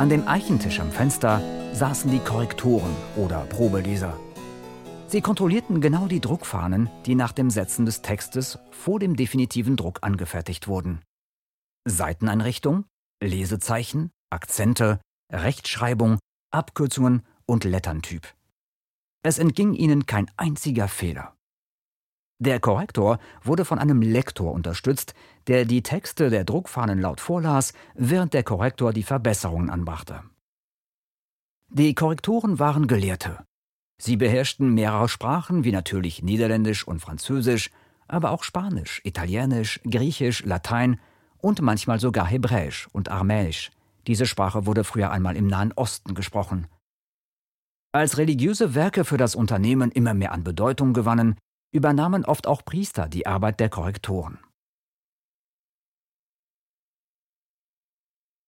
An dem Eichentisch am Fenster saßen die Korrektoren oder Probeleser. Sie kontrollierten genau die Druckfahnen, die nach dem Setzen des Textes vor dem definitiven Druck angefertigt wurden. Seiteneinrichtung, Lesezeichen, Akzente, Rechtschreibung, Abkürzungen und Letterntyp. Es entging ihnen kein einziger Fehler. Der Korrektor wurde von einem Lektor unterstützt, der die Texte der Druckfahnen laut vorlas, während der Korrektor die Verbesserungen anbrachte. Die Korrektoren waren Gelehrte. Sie beherrschten mehrere Sprachen wie natürlich Niederländisch und Französisch, aber auch Spanisch, Italienisch, Griechisch, Latein und manchmal sogar Hebräisch und Aramäisch. Diese Sprache wurde früher einmal im Nahen Osten gesprochen. Als religiöse Werke für das Unternehmen immer mehr an Bedeutung gewannen, übernahmen oft auch Priester die Arbeit der Korrektoren.